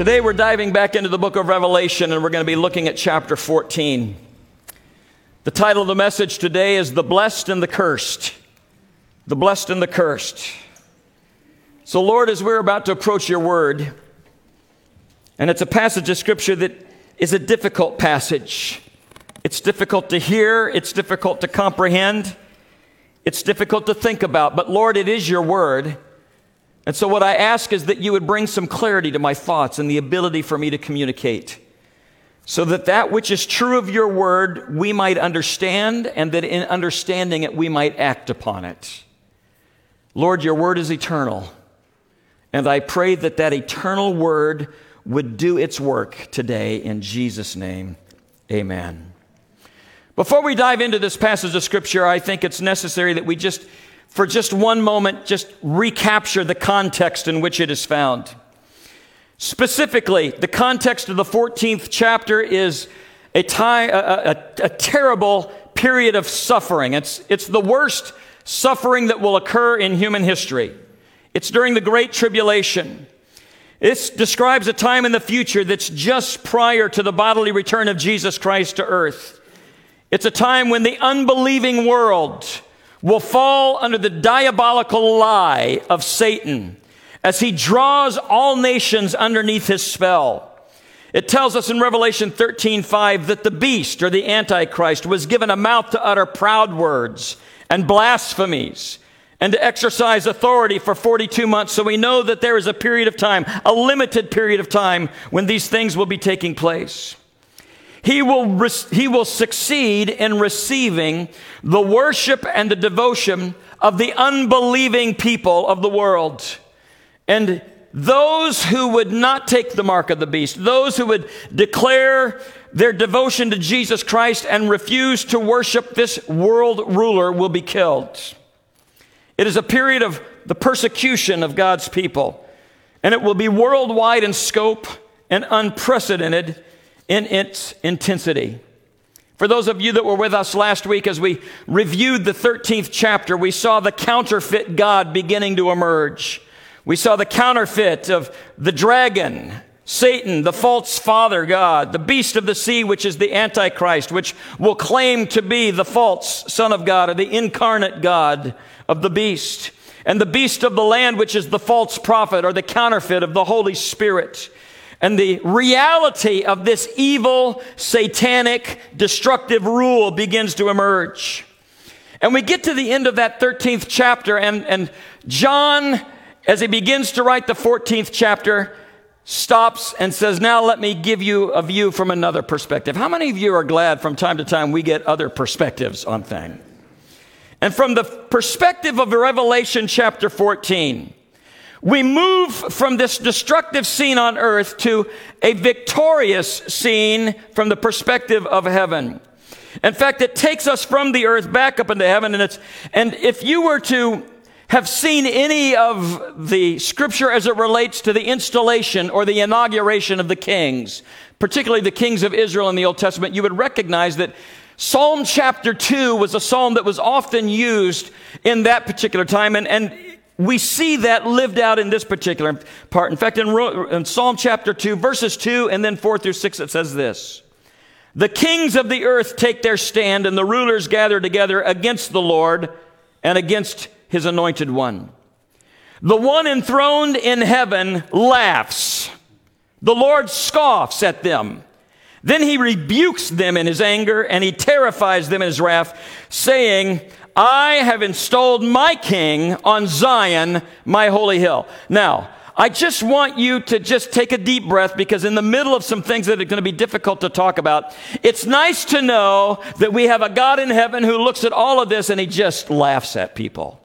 Today we're diving back into the book of Revelation and we're going to be looking at chapter 14. The title of the message today is The Blessed and the Cursed. The Blessed and the Cursed. So, Lord, as we're about to approach your word, and it's a passage of scripture that is a difficult passage. It's difficult to hear, it's difficult to comprehend, it's difficult to think about, but Lord, it is your word. And so, what I ask is that you would bring some clarity to my thoughts and the ability for me to communicate, so that that which is true of your word we might understand, and that in understanding it we might act upon it. Lord, your word is eternal, and I pray that that eternal word would do its work today in Jesus' name. Amen. Before we dive into this passage of scripture, I think it's necessary that we just for just one moment, just recapture the context in which it is found. Specifically, the context of the 14th chapter is a, time, a, a, a terrible period of suffering. It's, it's the worst suffering that will occur in human history. It's during the Great Tribulation. This describes a time in the future that's just prior to the bodily return of Jesus Christ to earth. It's a time when the unbelieving world will fall under the diabolical lie of Satan as he draws all nations underneath his spell. It tells us in Revelation 13, 5 that the beast or the Antichrist was given a mouth to utter proud words and blasphemies and to exercise authority for 42 months. So we know that there is a period of time, a limited period of time, when these things will be taking place. He will, he will succeed in receiving the worship and the devotion of the unbelieving people of the world. And those who would not take the mark of the beast, those who would declare their devotion to Jesus Christ and refuse to worship this world ruler will be killed. It is a period of the persecution of God's people, and it will be worldwide in scope and unprecedented in its intensity. For those of you that were with us last week as we reviewed the 13th chapter, we saw the counterfeit God beginning to emerge. We saw the counterfeit of the dragon, Satan, the false father God, the beast of the sea, which is the Antichrist, which will claim to be the false son of God or the incarnate God of the beast, and the beast of the land, which is the false prophet or the counterfeit of the Holy Spirit. And the reality of this evil, satanic, destructive rule begins to emerge. And we get to the end of that 13th chapter, and, and John, as he begins to write the 14th chapter, stops and says, Now let me give you a view from another perspective. How many of you are glad from time to time we get other perspectives on things? And from the perspective of Revelation chapter 14, we move from this destructive scene on earth to a victorious scene from the perspective of heaven. In fact, it takes us from the earth back up into heaven, and it's, and if you were to have seen any of the scripture as it relates to the installation or the inauguration of the kings, particularly the kings of Israel in the Old Testament, you would recognize that Psalm chapter 2 was a psalm that was often used in that particular time, and, and we see that lived out in this particular part. In fact, in, in, Psalm chapter 2, verses 2 and then 4 through 6, it says this The kings of the earth take their stand, and the rulers gather together against the Lord and against his anointed one. The one enthroned in heaven laughs, the Lord scoffs at them. Then he rebukes them in his anger and he terrifies them in his wrath, saying, I have installed my king on Zion, my holy hill. Now, I just want you to just take a deep breath because in the middle of some things that are going to be difficult to talk about, it's nice to know that we have a God in heaven who looks at all of this and he just laughs at people.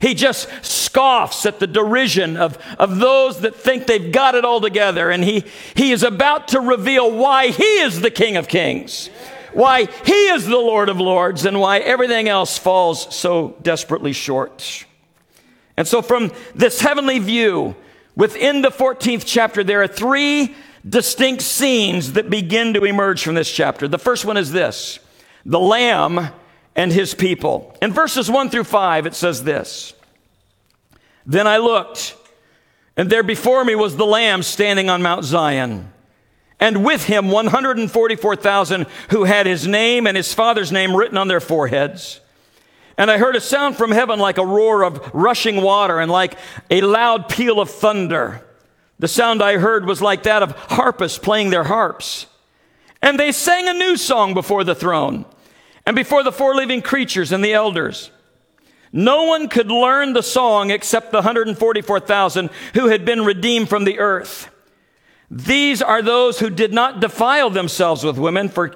He just scoffs at the derision of, of those that think they've got it all together. And he, he is about to reveal why he is the King of Kings why He is the Lord of Lords and why everything else falls so desperately short. And so, from this heavenly view, within the 14th chapter, there are three distinct scenes that begin to emerge from this chapter. The first one is this the Lamb and his people. In verses 1 through 5, it says this Then I looked, And there before me was the Lamb standing on Mount Zion, and with him 144,000 who had his name and his father's name written on their foreheads. And I heard a sound from heaven like a roar of rushing water and like a loud peal of thunder. The sound I heard was like that of harpists playing their harps. And they sang a new song before the throne and before the four living creatures and the elders. No one could learn the song except the 144,000 who had been redeemed from the earth. These are those who did not defile themselves with women, for,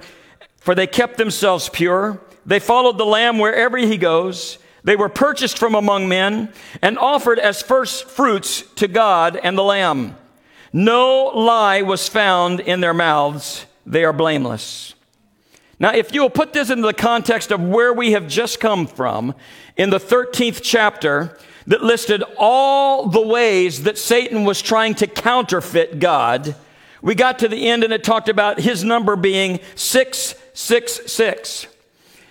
for they kept themselves pure. They followed the Lamb wherever he goes. They were purchased from among men and offered as first fruits to God and the Lamb. No lie was found in their mouths. They are blameless. Now, if you will put this into the context of where we have just come from, in the 13th chapter, that listed all the ways that Satan was trying to counterfeit God, we got to the end and it talked about his number being 666.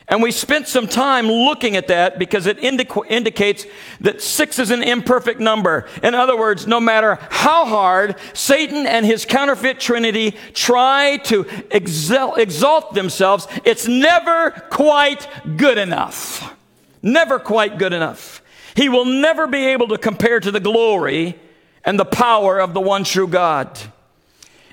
And we spent some time looking at that because it indicates that six is an imperfect number. In other words, no matter how hard Satan and his counterfeit trinity try to exalt, exalt themselves, it's never quite good enough. Never quite good enough. He will never be able to compare to the glory and the power of the one true God.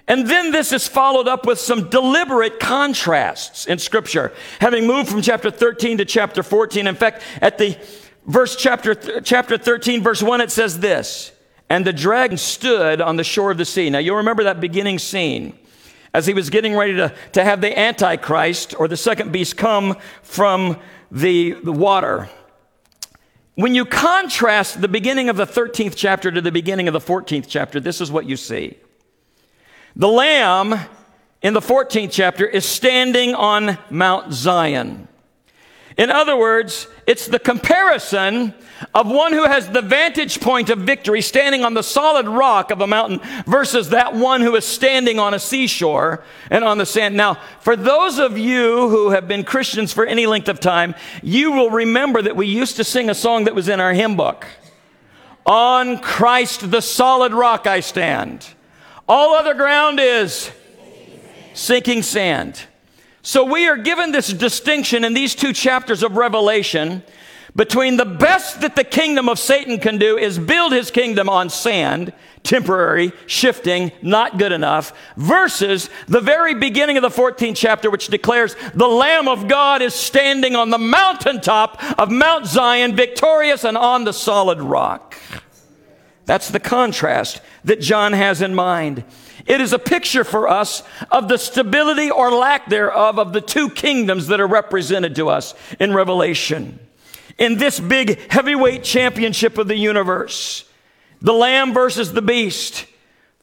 And then this is followed up with some deliberate contrasts in scripture. Having moved from chapter 13 to chapter 14. In fact, at the verse chapter, chapter 13, verse 1, it says this, and the dragon stood on the shore of the sea. Now you'll remember that beginning scene as he was getting ready to, to have the Antichrist or the second beast come from the, the water. When you contrast the beginning of the 13th chapter to the beginning of the 14th chapter, this is what you see. The Lamb in the 14th chapter is standing on Mount Zion. In other words, it's the comparison of one who has the vantage point of victory standing on the solid rock of a mountain versus that one who is standing on a seashore and on the sand. Now, for those of you who have been Christians for any length of time, you will remember that we used to sing a song that was in our hymn book. On Christ the solid rock I stand. All other ground is sinking sand. So we are given this distinction in these two chapters of Revelation between the best that the kingdom of Satan can do is build his kingdom on sand, temporary, shifting, not good enough, versus the very beginning of the 14th chapter, which declares the Lamb of God is standing on the mountaintop of Mount Zion, victorious and on the solid rock. That's the contrast that John has in mind. It is a picture for us of the stability or lack thereof of the two kingdoms that are represented to us in Revelation. In this big heavyweight championship of the universe, the lamb versus the beast.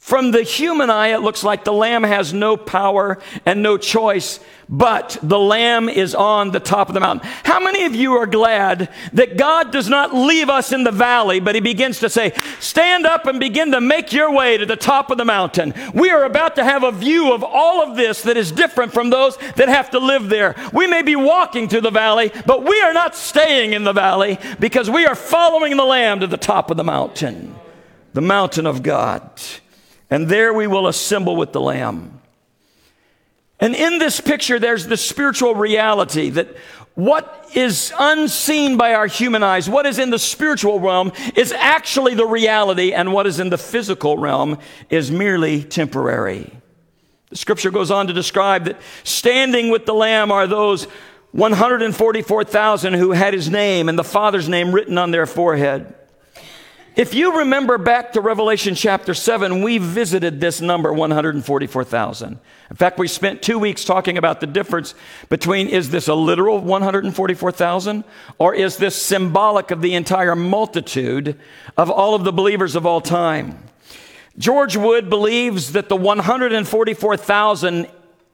From the human eye, it looks like the lamb has no power and no choice, but the lamb is on the top of the mountain. How many of you are glad that God does not leave us in the valley, but he begins to say, stand up and begin to make your way to the top of the mountain. We are about to have a view of all of this that is different from those that have to live there. We may be walking through the valley, but we are not staying in the valley because we are following the lamb to the top of the mountain, the mountain of God and there we will assemble with the Lamb. And in this picture, there's the spiritual reality that what is unseen by our human eyes, what is in the spiritual realm, is actually the reality, and what is in the physical realm is merely temporary. The scripture goes on to describe that standing with the Lamb are those 144,000 who had his name and the Father's name written on their forehead. If you remember back to Revelation chapter 7, we visited this number 144,000. In fact, we spent two weeks talking about the difference between is this a literal 144,000 or is this symbolic of the entire multitude of all of the believers of all time? George Wood believes that the 144,000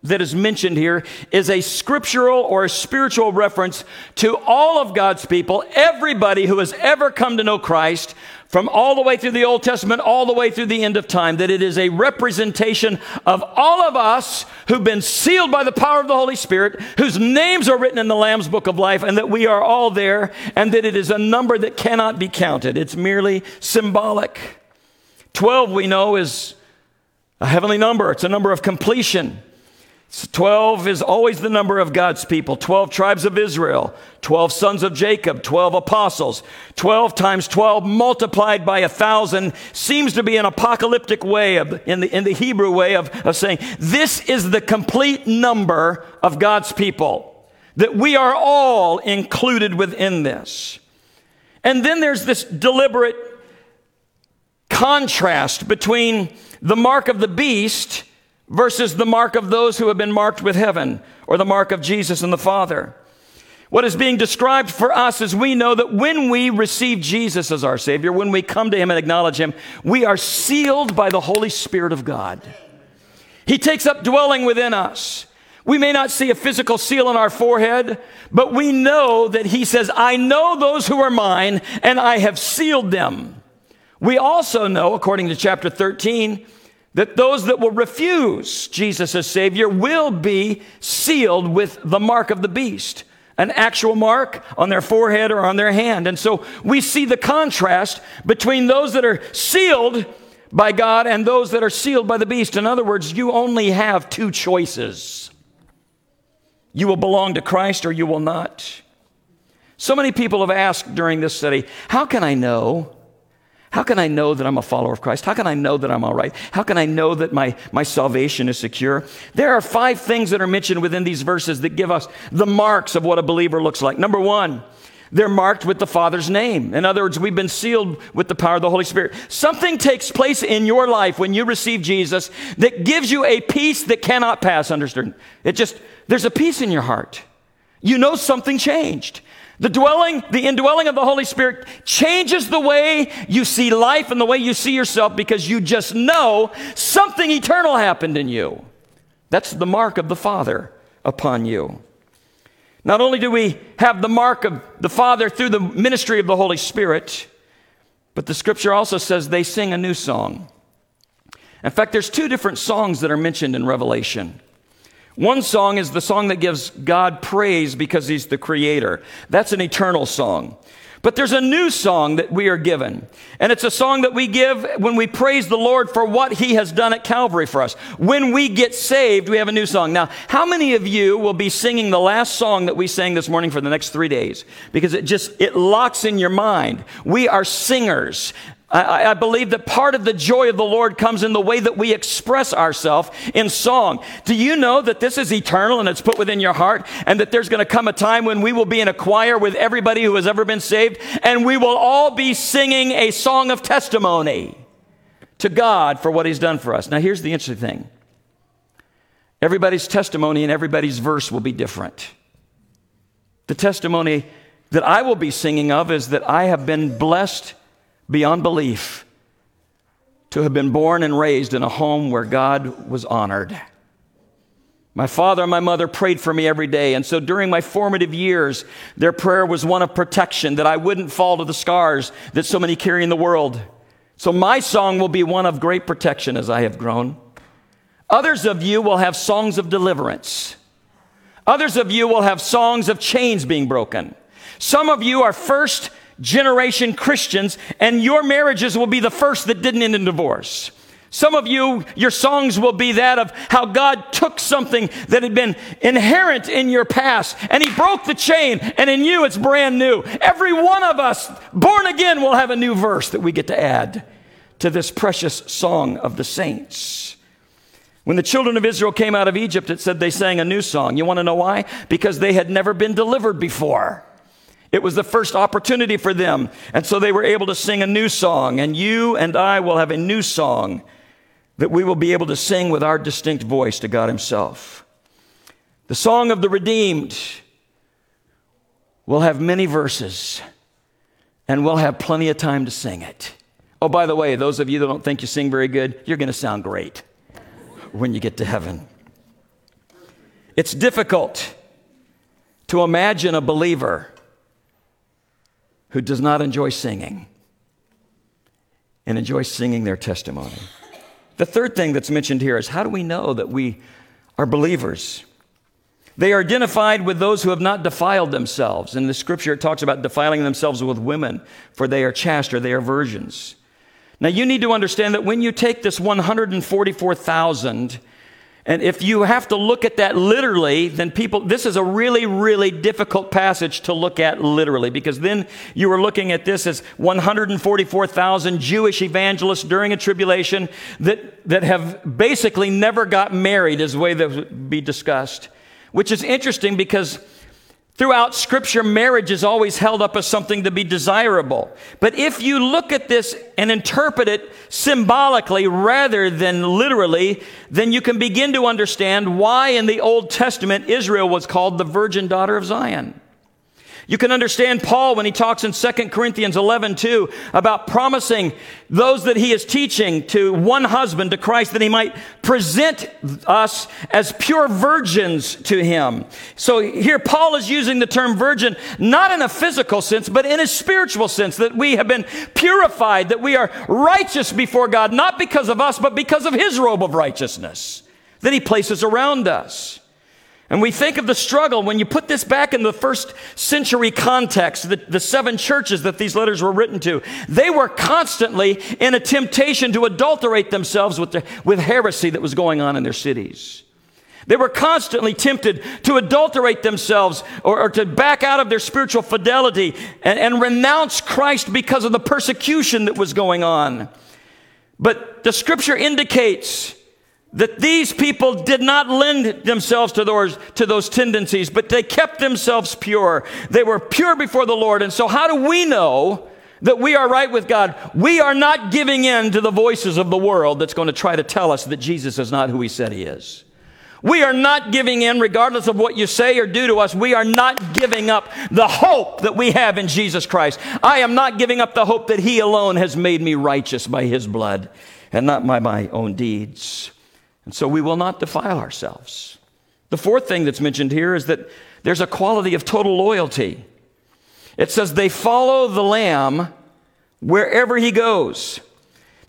that is mentioned here is a scriptural or a spiritual reference to all of God's people, everybody who has ever come to know Christ, from all the way through the Old Testament, all the way through the end of time, that it is a representation of all of us who've been sealed by the power of the Holy Spirit, whose names are written in the Lamb's Book of Life, and that we are all there, and that it is a number that cannot be counted. It's merely symbolic. 12, we know, is a heavenly number, it's a number of completion. 12 is always the number of God's people 12 tribes of Israel, 12 sons of Jacob, 12 apostles. 12 times 12 multiplied by a thousand seems to be an apocalyptic way of, in, the, in the Hebrew way of, of saying this is the complete number of God's people, that we are all included within this. And then there's this deliberate contrast between the mark of the beast versus the mark of those who have been marked with heaven or the mark of Jesus and the Father. What is being described for us is we know that when we receive Jesus as our Savior, when we come to Him and acknowledge Him, we are sealed by the Holy Spirit of God. He takes up dwelling within us. We may not see a physical seal on our forehead, but we know that He says, I know those who are mine, and I have sealed them. We also know, according to chapter 13, that those that will refuse Jesus as Savior will be sealed with the mark of the beast, an actual mark on their forehead or on their hand. And so we see the contrast between those that are sealed by God and those that are sealed by the beast. In other words, you only have two choices. You will belong to Christ or you will not. So many people have asked during this study, how can I know how can I know that I'm a follower of Christ? How can I know that I'm all right? How can I know that my, my salvation is secure? There are five things that are mentioned within these verses that give us the marks of what a believer looks like. Number one, they're marked with the Father's name. In other words, we've been sealed with the power of the Holy Spirit. Something takes place in your life when you receive Jesus that gives you a peace that cannot pass, understood? It just, there's a peace in your heart. You know something changed. The dwelling, the indwelling of the Holy Spirit changes the way you see life and the way you see yourself because you just know something eternal happened in you. That's the mark of the Father upon you. Not only do we have the mark of the Father through the ministry of the Holy Spirit, but the scripture also says they sing a new song. In fact, there's two different songs that are mentioned in Revelation. One song is the song that gives God praise because he's the creator. That's an eternal song. But there's a new song that we are given. And it's a song that we give when we praise the Lord for what he has done at Calvary for us. When we get saved, we have a new song. Now, how many of you will be singing the last song that we sang this morning for the next three days? Because it just, it locks in your mind. We are singers. I, I, believe that part of the joy of the Lord comes in the way that we express ourselves in song. Do you know that this is eternal and it's put within your heart and that there's going to come a time when we will be in a choir with everybody who has ever been saved and we will all be singing a song of testimony to God for what he's done for us. Now here's the interesting thing. Everybody's testimony and everybody's verse will be different. The testimony that I will be singing of is that I have been blessed beyond belief to have been born and raised in a home where God was honored. My father and my mother prayed for me every day. And so during my formative years, their prayer was one of protection that I wouldn't fall to the scars that so many carry in the world. So my song will be one of great protection as I have grown. Others of you will have songs of deliverance. Others of you will have songs of chains being broken. Some of you are first generation Christians, and your marriages will be the first that didn't end in divorce. Some of you, your songs will be that of how God took something that had been inherent in your past and He broke the chain, and in you it's brand new. Every one of us, born again, will have a new verse that we get to add to this precious song of the saints. When the children of Israel came out of Egypt, it said they sang a new song. You want to know why? Because they had never been delivered before. It was the first opportunity for them. And so they were able to sing a new song. And you and I will have a new song that we will be able to sing with our distinct voice to God Himself. The song of the redeemed will have many verses, and we'll have plenty of time to sing it. Oh, by the way, those of you that don't think you sing very good, you're going to sound great when you get to heaven. It's difficult to imagine a believer who does not enjoy singing and enjoy singing their testimony. The third thing that's mentioned here is how do we know that we are believers? They are identified with those who have not defiled themselves. In the scripture, it talks about defiling themselves with women, for they are chaste or they are virgins. Now, you need to understand that when you take this 144,000 and if you have to look at that literally, then people, this is a really, really difficult passage to look at literally because then you are looking at this as 144,000 Jewish evangelists during a tribulation that, that have basically never got married, is the way that would be discussed. Which is interesting because Throughout Scripture, marriage is always held up as something to be desirable. But if you look at this and interpret it symbolically rather than literally, then you can begin to understand why in the Old Testament Israel was called the virgin daughter of Zion. You can understand Paul when he talks in 2 Corinthians 11, 2, about promising those that he is teaching to one husband, to Christ, that he might present us as pure virgins to him. So here Paul is using the term virgin not in a physical sense, but in a spiritual sense, that we have been purified, that we are righteous before God, not because of us, but because of his robe of righteousness that he places around us. And we think of the struggle when you put this back in the first century context, the, the, seven churches that these letters were written to, they were constantly in a temptation to adulterate themselves with, the, with heresy that was going on in their cities. They were constantly tempted to adulterate themselves or, or to back out of their spiritual fidelity and, and renounce Christ because of the persecution that was going on. But the scripture indicates that these people did not lend themselves to those, to those tendencies, but they kept themselves pure. They were pure before the Lord. And so, how do we know that we are right with God? We are not giving in to the voices of the world that's going to try to tell us that Jesus is not who he said he is. We are not giving in, regardless of what you say or do to us. We are not giving up the hope that we have in Jesus Christ. I am not giving up the hope that He alone has made me righteous by His blood and not by my own deeds. And so we will not defile ourselves. The fourth thing that's mentioned here is that there's a quality of total loyalty. It says they follow the Lamb wherever he goes.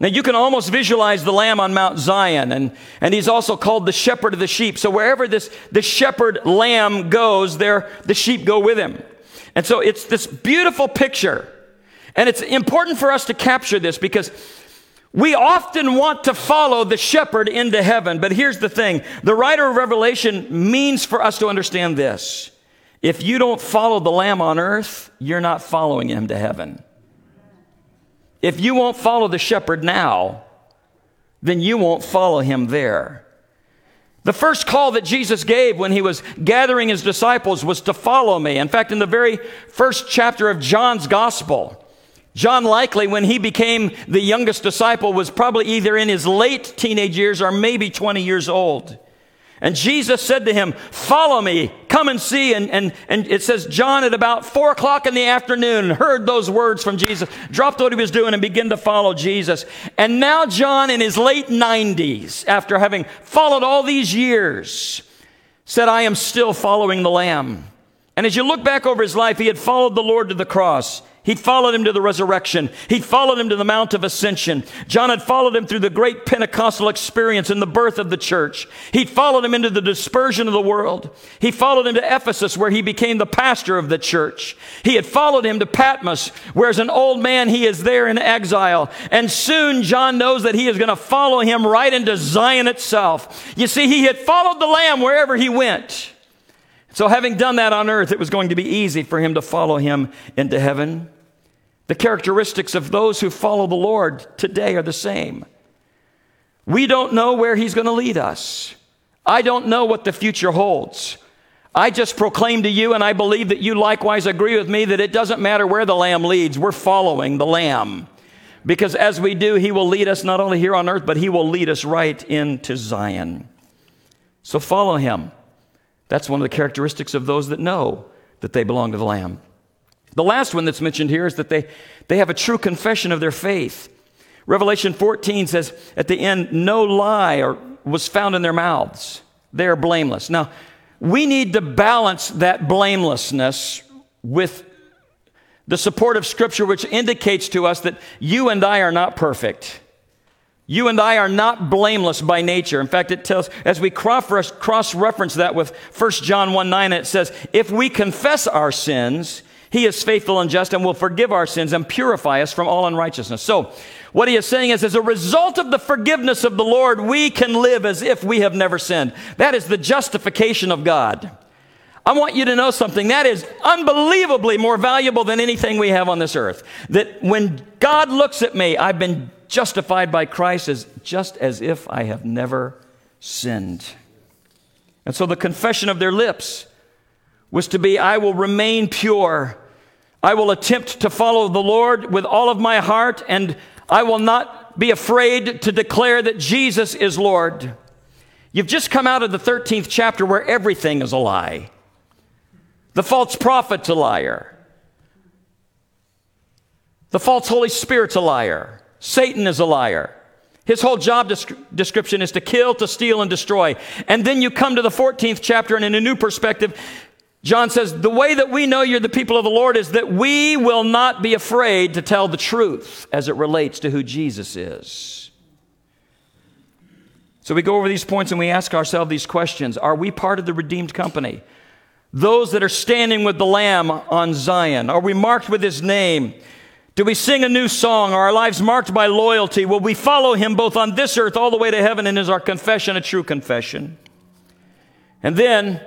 Now you can almost visualize the lamb on Mount Zion, and, and he's also called the shepherd of the sheep. So wherever this, the shepherd lamb goes, there the sheep go with him. And so it's this beautiful picture. And it's important for us to capture this because we often want to follow the shepherd into heaven, but here's the thing. The writer of Revelation means for us to understand this. If you don't follow the Lamb on earth, you're not following him to heaven. If you won't follow the shepherd now, then you won't follow him there. The first call that Jesus gave when he was gathering his disciples was to follow me. In fact, in the very first chapter of John's gospel, John likely, when he became the youngest disciple, was probably either in his late teenage years or maybe 20 years old. And Jesus said to him, Follow me, come and see. And, and, and it says, John at about four o'clock in the afternoon heard those words from Jesus, dropped what he was doing, and began to follow Jesus. And now, John, in his late 90s, after having followed all these years, said, I am still following the Lamb. And as you look back over his life, he had followed the Lord to the cross. He'd followed him to the resurrection. He'd followed him to the Mount of Ascension. John had followed him through the great Pentecostal experience and the birth of the church. He'd followed him into the dispersion of the world. He followed him to Ephesus, where he became the pastor of the church. He had followed him to Patmos, where as an old man he is there in exile. And soon John knows that he is going to follow him right into Zion itself. You see, he had followed the Lamb wherever he went. So, having done that on earth, it was going to be easy for him to follow him into heaven. The characteristics of those who follow the Lord today are the same. We don't know where He's going to lead us. I don't know what the future holds. I just proclaim to you, and I believe that you likewise agree with me, that it doesn't matter where the Lamb leads, we're following the Lamb. Because as we do, He will lead us not only here on earth, but He will lead us right into Zion. So follow Him. That's one of the characteristics of those that know that they belong to the Lamb. The last one that's mentioned here is that they, they have a true confession of their faith. Revelation 14 says at the end, no lie or, was found in their mouths. They are blameless. Now, we need to balance that blamelessness with the support of Scripture, which indicates to us that you and I are not perfect. You and I are not blameless by nature. In fact, it tells, as we cross reference that with 1 John 1 9, it says, if we confess our sins, He is faithful and just and will forgive our sins and purify us from all unrighteousness. So, what he is saying is, as a result of the forgiveness of the Lord, we can live as if we have never sinned. That is the justification of God. I want you to know something that is unbelievably more valuable than anything we have on this earth. That when God looks at me, I've been justified by Christ as just as if I have never sinned. And so the confession of their lips was to be, I will remain pure. I will attempt to follow the Lord with all of my heart, and I will not be afraid to declare that Jesus is Lord. You've just come out of the 13th chapter where everything is a lie. The false prophet's a liar. The false Holy Spirit's a liar. Satan is a liar. His whole job description is to kill, to steal, and destroy. And then you come to the 14th chapter, and in a new perspective, John says, The way that we know you're the people of the Lord is that we will not be afraid to tell the truth as it relates to who Jesus is. So we go over these points and we ask ourselves these questions Are we part of the redeemed company? Those that are standing with the Lamb on Zion? Are we marked with his name? Do we sing a new song? Are our lives marked by loyalty? Will we follow him both on this earth all the way to heaven? And is our confession a true confession? And then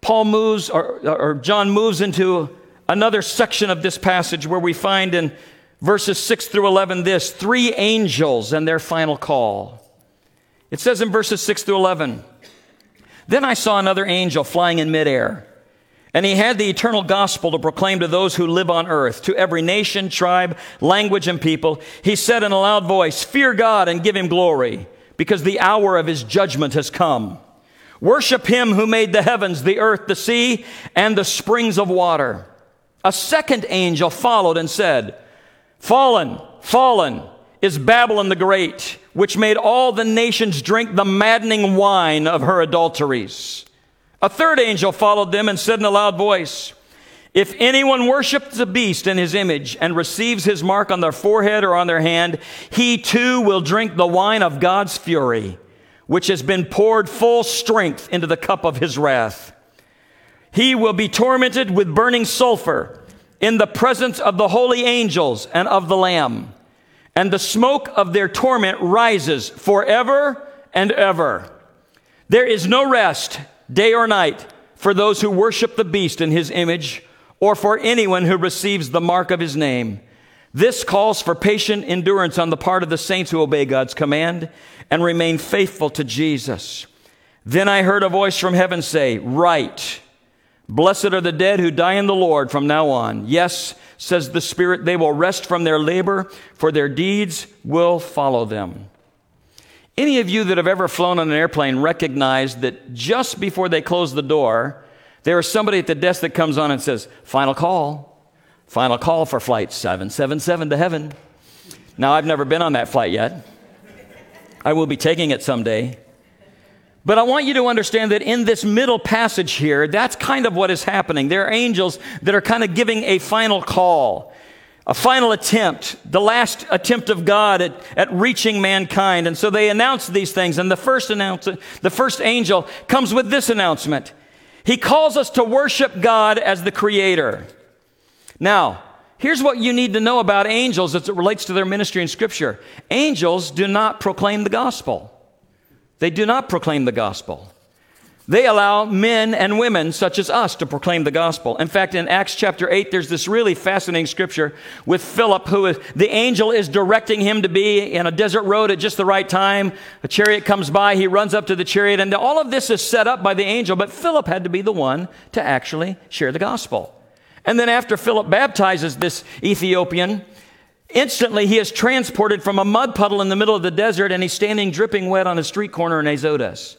Paul moves, or, or John moves into another section of this passage where we find in verses 6 through 11 this three angels and their final call. It says in verses 6 through 11 Then I saw another angel flying in midair and he had the eternal gospel to proclaim to those who live on earth, to every nation, tribe, language, and people. He said in a loud voice, Fear God and give him glory, because the hour of his judgment has come. Worship him who made the heavens, the earth, the sea, and the springs of water. A second angel followed and said, Fallen, fallen is Babylon the Great, which made all the nations drink the maddening wine of her adulteries. A third angel followed them and said in a loud voice, If anyone worships the beast in his image and receives his mark on their forehead or on their hand, he too will drink the wine of God's fury, which has been poured full strength into the cup of his wrath. He will be tormented with burning sulfur in the presence of the holy angels and of the Lamb. And the smoke of their torment rises forever and ever. There is no rest day or night, for those who worship the beast in his image, or for anyone who receives the mark of his name. This calls for patient endurance on the part of the saints who obey God's command and remain faithful to Jesus. Then I heard a voice from heaven say, Write, blessed are the dead who die in the Lord from now on. Yes, says the Spirit, they will rest from their labor, for their deeds will follow them. Any of you that have ever flown on an airplane recognize that just before they close the door, there is somebody at the desk that comes on and says, Final call, final call for flight 777 to heaven. Now, I've never been on that flight yet. I will be taking it someday. But I want you to understand that in this middle passage here, that's kind of what is happening. There are angels that are kind of giving a final call a final attempt, the last attempt of God at, at reaching mankind. And so they announce these things. And the first announcement, the first angel comes with this announcement. He calls us to worship God as the creator. Now, here's what you need to know about angels as it relates to their ministry in scripture. Angels do not proclaim the gospel. They do not proclaim the gospel. They allow men and women such as us to proclaim the gospel. In fact, in Acts chapter 8, there's this really fascinating scripture with Philip, who is, the angel is directing him to be in a desert road at just the right time. A chariot comes by, he runs up to the chariot, and all of this is set up by the angel, but Philip had to be the one to actually share the gospel. And then after Philip baptizes this Ethiopian, instantly he is transported from a mud puddle in the middle of the desert, and he's standing dripping wet on a street corner in Azotus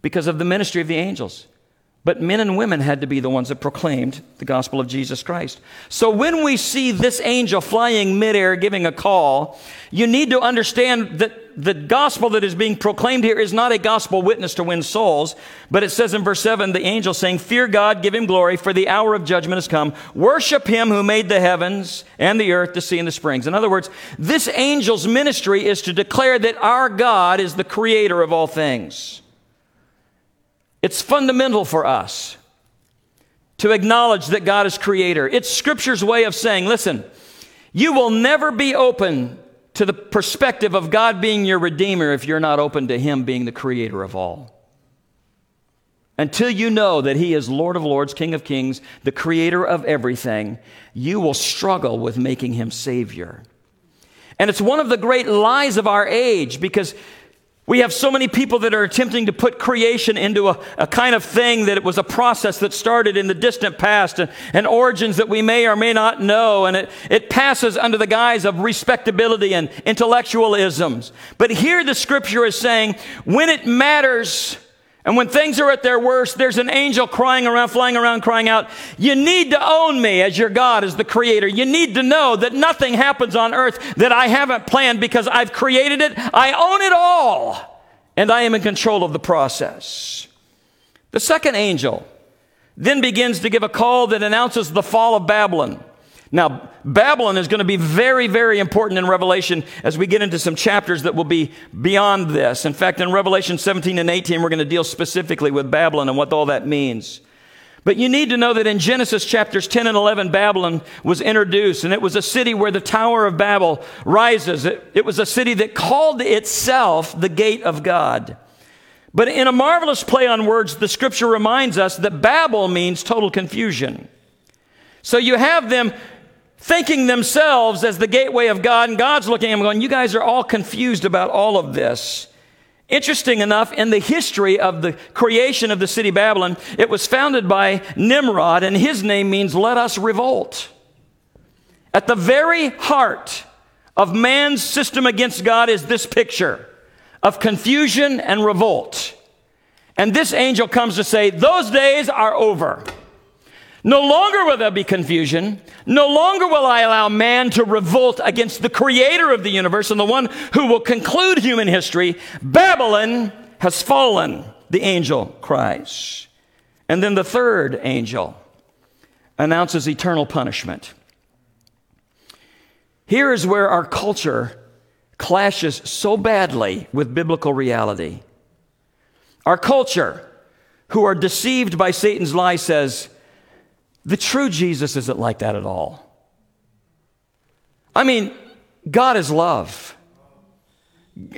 because of the ministry of the angels. But men and women had to be the ones that proclaimed the gospel of Jesus Christ. So when we see this angel flying midair giving a call, you need to understand that the gospel that is being proclaimed here is not a gospel witness to win souls, but it says in verse 7 the angel saying, Fear God, give him glory, for the hour of judgment has come. Worship him who made the heavens and the earth, the sea, and the springs. In other words, this angel's ministry is to declare that our God is the creator of all things. It's fundamental for us to acknowledge that God is creator. It's Scripture's way of saying, listen, you will never be open to the perspective of God being your Redeemer if you're not open to Him being the creator of all. Until you know that He is Lord of Lords, King of Kings, the creator of everything, you will struggle with making Him Savior. And it's one of the great lies of our age because we have so many people that are attempting to put creation into a, a, kind of thing that it was a process that started in the distant past and, and origins that we may or may not know. And it, it passes under the guise of respectability and intellectualisms. But here the scripture is saying, when it matters, and when things are at their worst, there's an angel crying around, flying around, crying out, You need to own me as your God, as the creator. You need to know that nothing happens on earth that I haven't planned because I've created it. I own it all, and I am in control of the process. The second angel then begins to give a call that announces the fall of Babylon. Now, Babylon is going to be very, very important in Revelation as we get into some chapters that will be beyond this. In fact, in Revelation 17 and 18, we're going to deal specifically with Babylon and what all that means. But you need to know that in Genesis chapters 10 and 11, Babylon was introduced, and it was a city where the Tower of Babel rises. It, it was a city that called itself the gate of God. But in a marvelous play on words, the scripture reminds us that Babel means total confusion. So you have them thinking themselves as the gateway of God, and God's looking at them going, You guys are all confused about all of this. Interesting enough, in the history of the creation of the city Babylon, it was founded by Nimrod, and his name means let us revolt. At the very heart of man's system against God is this picture of confusion and revolt. And this angel comes to say, Those days are over. No longer will there be confusion. No longer will I allow man to revolt against the creator of the universe and the one who will conclude human history. Babylon has fallen, the angel cries. And then the third angel announces eternal punishment. Here is where our culture clashes so badly with biblical reality. Our culture, who are deceived by Satan's lie, says, the true Jesus isn't like that at all. I mean, God is love.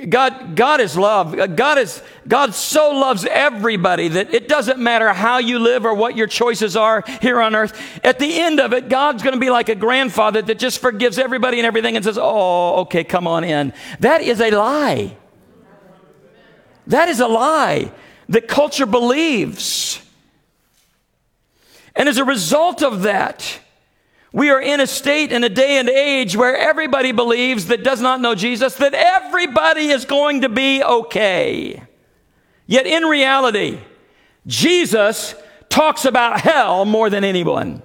God, God is love. God is, God so loves everybody that it doesn't matter how you live or what your choices are here on earth. At the end of it, God's going to be like a grandfather that just forgives everybody and everything and says, Oh, okay, come on in. That is a lie. That is a lie that culture believes. And as a result of that, we are in a state in a day and age where everybody believes that does not know Jesus that everybody is going to be okay. Yet in reality, Jesus talks about hell more than anyone.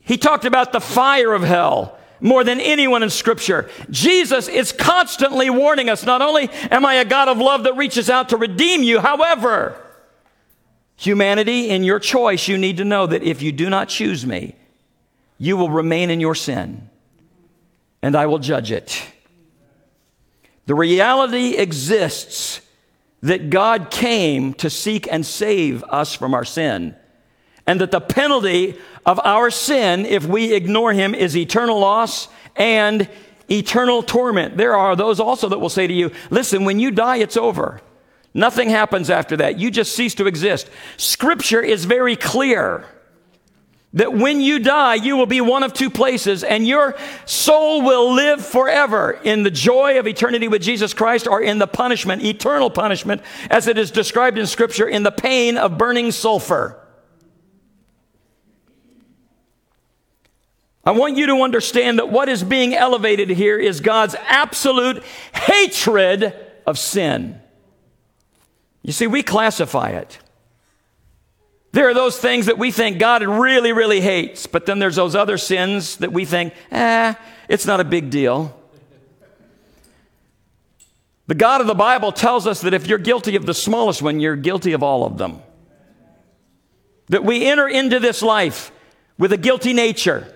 He talked about the fire of hell more than anyone in Scripture. Jesus is constantly warning us not only am I a God of love that reaches out to redeem you, however, Humanity, in your choice, you need to know that if you do not choose me, you will remain in your sin, and I will judge it. The reality exists that God came to seek and save us from our sin, and that the penalty of our sin, if we ignore Him, is eternal loss and eternal torment. There are those also that will say to you, listen, when you die, it's over. Nothing happens after that. You just cease to exist. Scripture is very clear that when you die, you will be one of two places, and your soul will live forever in the joy of eternity with Jesus Christ or in the punishment, eternal punishment, as it is described in Scripture, in the pain of burning sulfur. I want you to understand that what is being elevated here is God's absolute hatred of sin. You see, we classify it. There are those things that we think God really, really hates, but then there's those other sins that we think, eh, it's not a big deal. The God of the Bible tells us that if you're guilty of the smallest one, you're guilty of all of them. That we enter into this life with a guilty nature.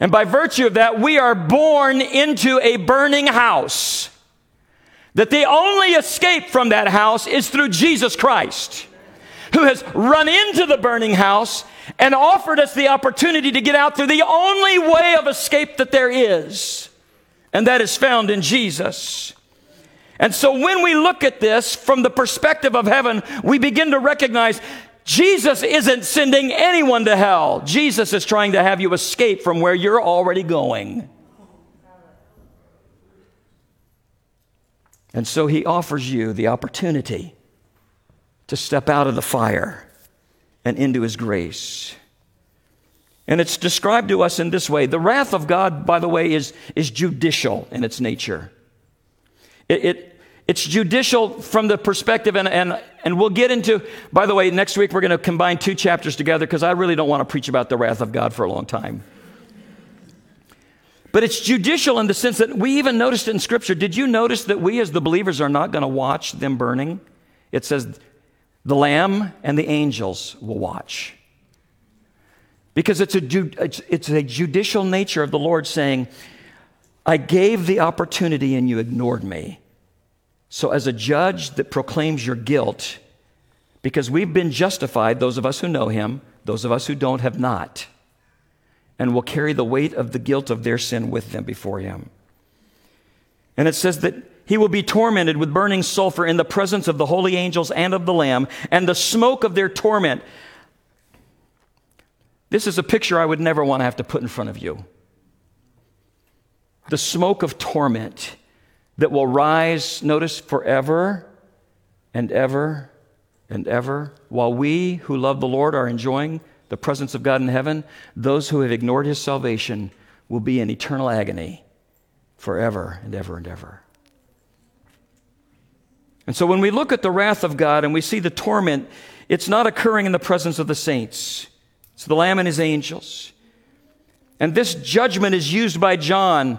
And by virtue of that, we are born into a burning house that the only escape from that house is through Jesus Christ, who has run into the burning house and offered us the opportunity to get out through the only way of escape that there is, and that is found in Jesus. And so when we look at this from the perspective of heaven, we begin to recognize Jesus isn't sending anyone to hell. Jesus is trying to have you escape from where you're already going. And so he offers you the opportunity to step out of the fire and into his grace. And it's described to us in this way. The wrath of God, by the way, is, is judicial in its nature. It, it, it's judicial from the perspective, and, and, and we'll get into, by the way, next week we're going to combine two chapters together because I really don't want to preach about the wrath of God for a long time. But it's judicial in the sense that we even noticed it in Scripture. Did you notice that we as the believers are not going to watch them burning? It says the Lamb and the angels will watch. Because it's a, it's a judicial nature of the Lord saying, I gave the opportunity and you ignored me. So, as a judge that proclaims your guilt, because we've been justified, those of us who know him, those of us who don't have not, and will carry the weight of the guilt of their sin with them before him. And it says that he will be tormented with burning sulfur in the presence of the holy angels and of the Lamb, and the smoke of their torment. This is a picture I would never want to have to put in front of you. The smoke of torment that will rise, notice, forever and ever and ever, while we who love the Lord are enjoying the presence of God in heaven, those who have ignored his salvation will be in eternal agony forever and ever and ever. And so when we look at the wrath of God and we see the torment, it's not occurring in the presence of the saints. It's the Lamb and his angels. And this judgment is used by John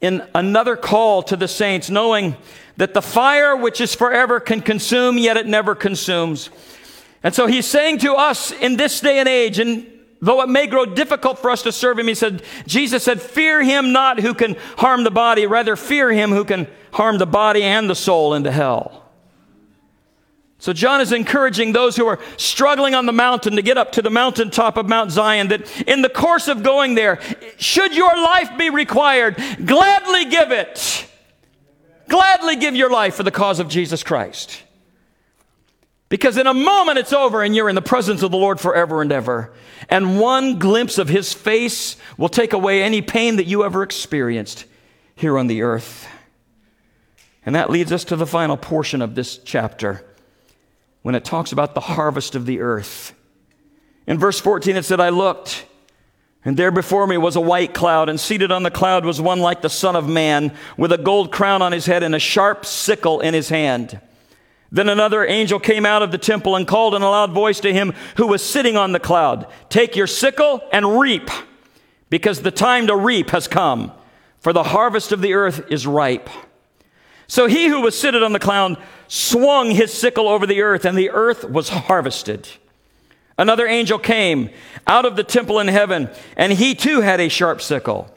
in another call to the saints, knowing that the fire which is forever can consume, yet it never consumes. And so he's saying to us in this day and age, and though it may grow difficult for us to serve him, he said, Jesus said, Fear him not who can harm the body, rather fear him who can harm the body and the soul into hell. So, John is encouraging those who are struggling on the mountain to get up to the mountaintop of Mount Zion that in the course of going there, should your life be required, gladly give it. Gladly give your life for the cause of Jesus Christ. Because in a moment it's over and you're in the presence of the Lord forever and ever. And one glimpse of his face will take away any pain that you ever experienced here on the earth. And that leads us to the final portion of this chapter when it talks about the harvest of the earth. In verse 14, it said, I looked, and there before me was a white cloud, and seated on the cloud was one like the Son of Man, with a gold crown on his head and a sharp sickle in his hand. Then another angel came out of the temple and called in a loud voice to him who was sitting on the cloud Take your sickle and reap, because the time to reap has come, for the harvest of the earth is ripe. So he who was seated on the cloud swung his sickle over the earth, and the earth was harvested. Another angel came out of the temple in heaven, and he too had a sharp sickle.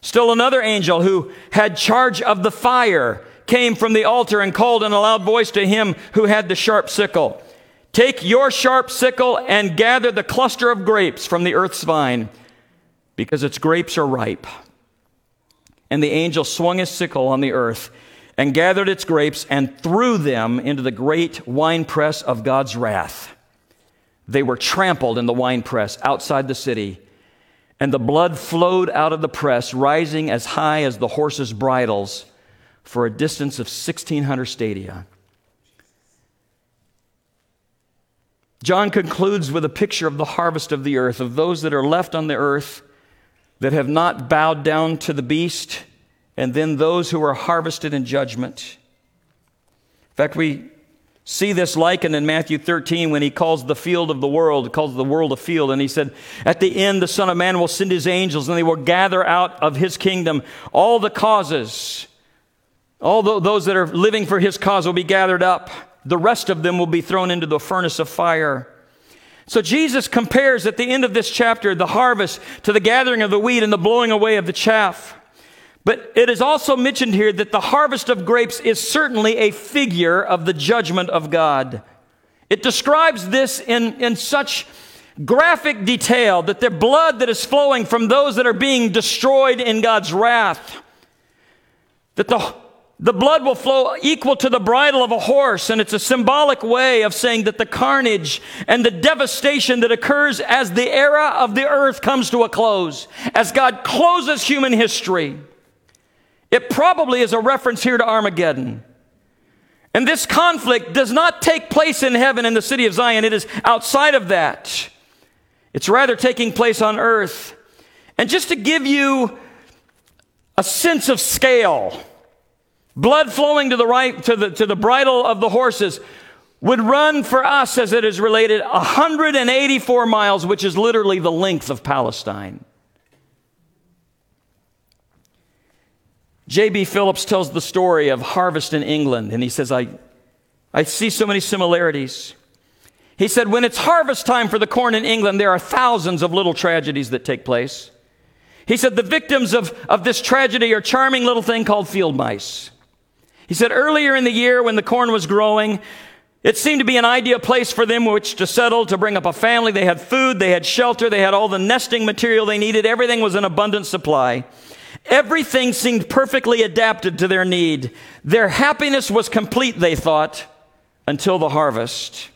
Still another angel who had charge of the fire came from the altar and called in a loud voice to him who had the sharp sickle Take your sharp sickle and gather the cluster of grapes from the earth's vine, because its grapes are ripe. And the angel swung his sickle on the earth and gathered its grapes and threw them into the great winepress of God's wrath. They were trampled in the winepress outside the city, and the blood flowed out of the press, rising as high as the horses' bridles for a distance of 1,600 stadia. John concludes with a picture of the harvest of the earth, of those that are left on the earth that have not bowed down to the beast and then those who are harvested in judgment. In fact, we see this likened in Matthew 13 when he calls the field of the world, calls the world a field, and he said, At the end, the Son of Man will send his angels, and they will gather out of his kingdom all the causes. All those that are living for his cause will be gathered up. The rest of them will be thrown into the furnace of fire. So Jesus compares at the end of this chapter the harvest to the gathering of the wheat and the blowing away of the chaff. But it is also mentioned here that the harvest of grapes is certainly a figure of the judgment of God. It describes this in, in such graphic detail that the blood that is flowing from those that are being destroyed in God's wrath, that the, the blood will flow equal to the bridle of a horse, and it's a symbolic way of saying that the carnage and the devastation that occurs as the era of the earth comes to a close, as God closes human history. It probably is a reference here to Armageddon. And this conflict does not take place in heaven in the city of Zion, it is outside of that. It's rather taking place on earth. And just to give you a sense of scale, blood flowing to the right to the to the bridle of the horses would run for us as it is related 184 miles, which is literally the length of Palestine. J.B. Phillips tells the story of harvest in England, and he says, I, I see so many similarities. He said, When it's harvest time for the corn in England, there are thousands of little tragedies that take place. He said, The victims of, of this tragedy are charming little thing called field mice. He said, Earlier in the year, when the corn was growing, it seemed to be an ideal place for them which to settle, to bring up a family. They had food, they had shelter, they had all the nesting material they needed. Everything was in abundant supply. Everything seemed perfectly adapted to their need. Their happiness was complete, they thought, until the harvest.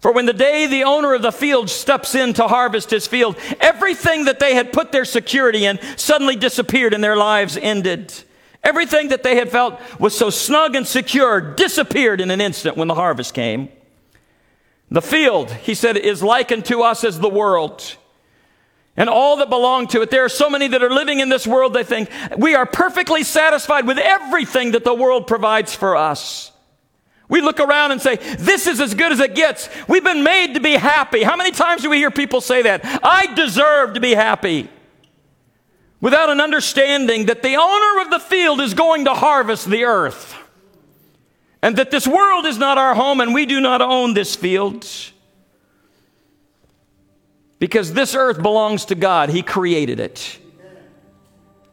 For when the day the owner of the field steps in to harvest his field, everything that they had put their security in suddenly disappeared and their lives ended. Everything that they had felt was so snug and secure disappeared in an instant when the harvest came. The field, he said, is likened to us as the world and all that belong to it. There are so many that are living in this world, they think we are perfectly satisfied with everything that the world provides for us. We look around and say, This is as good as it gets. We've been made to be happy. How many times do we hear people say that? I deserve to be happy. Without an understanding that the owner of the field is going to harvest the earth. And that this world is not our home and we do not own this field. Because this earth belongs to God, He created it.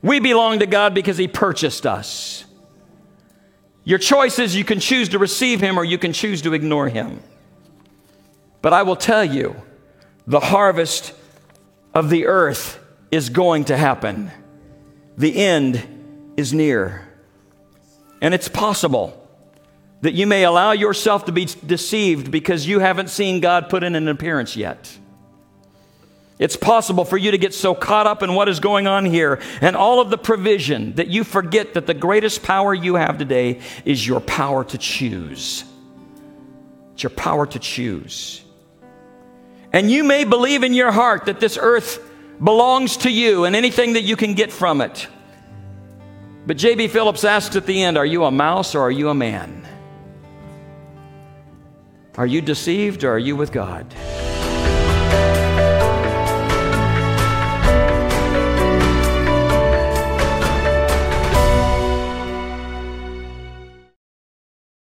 We belong to God because He purchased us. Your choice is you can choose to receive Him or you can choose to ignore Him. But I will tell you, the harvest of the earth is going to happen. The end is near. And it's possible that you may allow yourself to be deceived because you haven't seen God put in an appearance yet. It's possible for you to get so caught up in what is going on here and all of the provision that you forget that the greatest power you have today is your power to choose. It's your power to choose. And you may believe in your heart that this earth belongs to you and anything that you can get from it. But J.B. Phillips asks at the end Are you a mouse or are you a man? Are you deceived or are you with God?